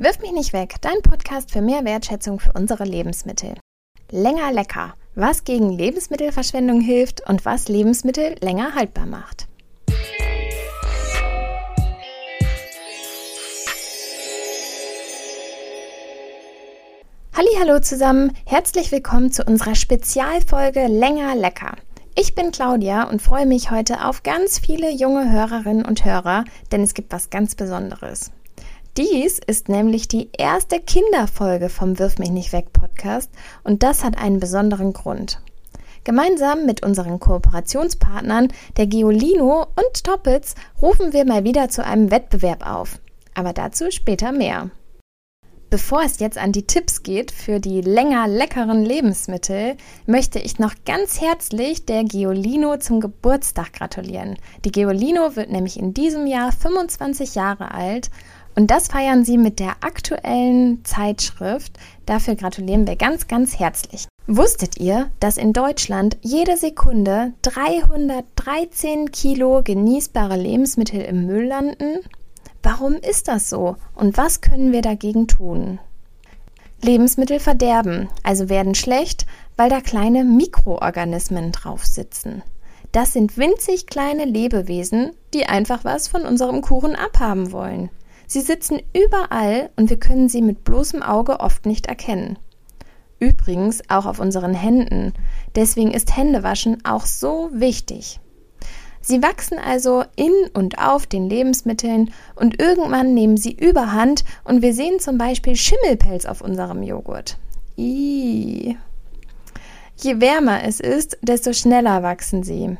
Wirf mich nicht weg, dein Podcast für mehr Wertschätzung für unsere Lebensmittel. Länger lecker, was gegen Lebensmittelverschwendung hilft und was Lebensmittel länger haltbar macht. Hallo zusammen, herzlich willkommen zu unserer Spezialfolge Länger lecker. Ich bin Claudia und freue mich heute auf ganz viele junge Hörerinnen und Hörer, denn es gibt was ganz Besonderes. Dies ist nämlich die erste Kinderfolge vom Wirf mich nicht weg Podcast und das hat einen besonderen Grund. Gemeinsam mit unseren Kooperationspartnern der Geolino und Toppitz rufen wir mal wieder zu einem Wettbewerb auf. Aber dazu später mehr. Bevor es jetzt an die Tipps geht für die länger leckeren Lebensmittel, möchte ich noch ganz herzlich der Geolino zum Geburtstag gratulieren. Die Geolino wird nämlich in diesem Jahr 25 Jahre alt und das feiern sie mit der aktuellen Zeitschrift. Dafür gratulieren wir ganz, ganz herzlich. Wusstet ihr, dass in Deutschland jede Sekunde 313 Kilo genießbare Lebensmittel im Müll landen? Warum ist das so und was können wir dagegen tun? Lebensmittel verderben, also werden schlecht, weil da kleine Mikroorganismen drauf sitzen. Das sind winzig kleine Lebewesen, die einfach was von unserem Kuchen abhaben wollen. Sie sitzen überall und wir können sie mit bloßem Auge oft nicht erkennen. Übrigens auch auf unseren Händen. Deswegen ist Händewaschen auch so wichtig. Sie wachsen also in und auf den Lebensmitteln und irgendwann nehmen sie überhand und wir sehen zum Beispiel Schimmelpelz auf unserem Joghurt. Ih. Je wärmer es ist, desto schneller wachsen sie.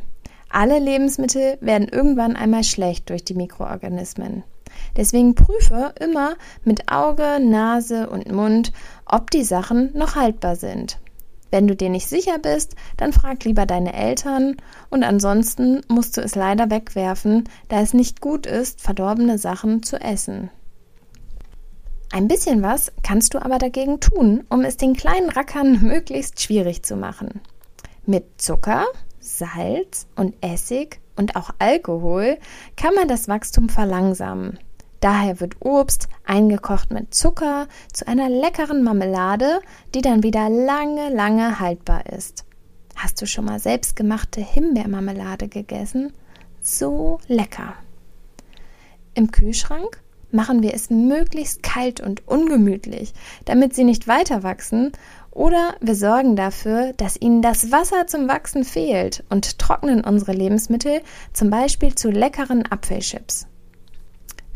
Alle Lebensmittel werden irgendwann einmal schlecht durch die Mikroorganismen. Deswegen prüfe immer mit Auge, Nase und Mund, ob die Sachen noch haltbar sind. Wenn du dir nicht sicher bist, dann frag lieber deine Eltern und ansonsten musst du es leider wegwerfen, da es nicht gut ist, verdorbene Sachen zu essen. Ein bisschen was kannst du aber dagegen tun, um es den kleinen Rackern möglichst schwierig zu machen. Mit Zucker, Salz und Essig und auch Alkohol kann man das Wachstum verlangsamen. Daher wird Obst eingekocht mit Zucker zu einer leckeren Marmelade, die dann wieder lange, lange haltbar ist. Hast du schon mal selbstgemachte Himbeermarmelade gegessen? So lecker. Im Kühlschrank machen wir es möglichst kalt und ungemütlich, damit sie nicht weiter wachsen, oder wir sorgen dafür, dass ihnen das Wasser zum Wachsen fehlt und trocknen unsere Lebensmittel zum Beispiel zu leckeren Apfelchips.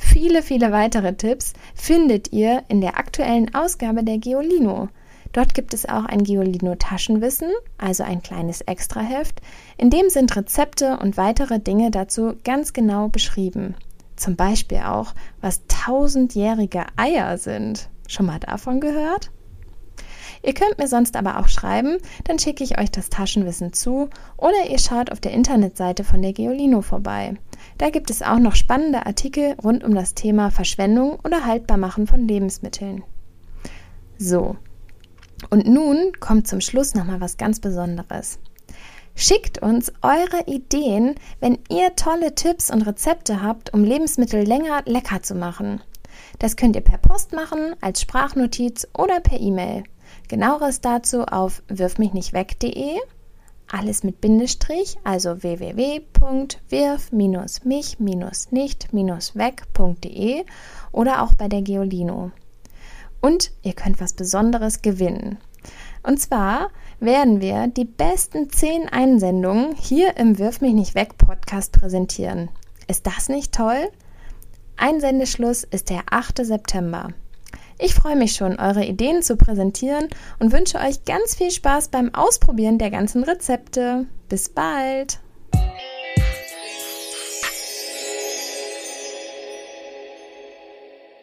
Viele, viele weitere Tipps findet ihr in der aktuellen Ausgabe der Geolino. Dort gibt es auch ein Geolino Taschenwissen, also ein kleines Extraheft. In dem sind Rezepte und weitere Dinge dazu ganz genau beschrieben. Zum Beispiel auch, was tausendjährige Eier sind. Schon mal davon gehört? Ihr könnt mir sonst aber auch schreiben, dann schicke ich euch das Taschenwissen zu oder ihr schaut auf der Internetseite von der Geolino vorbei. Da gibt es auch noch spannende Artikel rund um das Thema Verschwendung oder Haltbarmachen von Lebensmitteln. So. Und nun kommt zum Schluss nochmal was ganz Besonderes. Schickt uns eure Ideen, wenn ihr tolle Tipps und Rezepte habt, um Lebensmittel länger lecker zu machen. Das könnt ihr per Post machen, als Sprachnotiz oder per E-Mail. Genaueres dazu auf wirfmichnichtweg.de alles mit Bindestrich, also www.wirf-mich-nicht-weg.de oder auch bei der Geolino. Und ihr könnt was Besonderes gewinnen. Und zwar werden wir die besten 10 Einsendungen hier im Wirf mich nicht weg Podcast präsentieren. Ist das nicht toll? Einsendeschluss ist der 8. September. Ich freue mich schon, eure Ideen zu präsentieren und wünsche euch ganz viel Spaß beim Ausprobieren der ganzen Rezepte. Bis bald!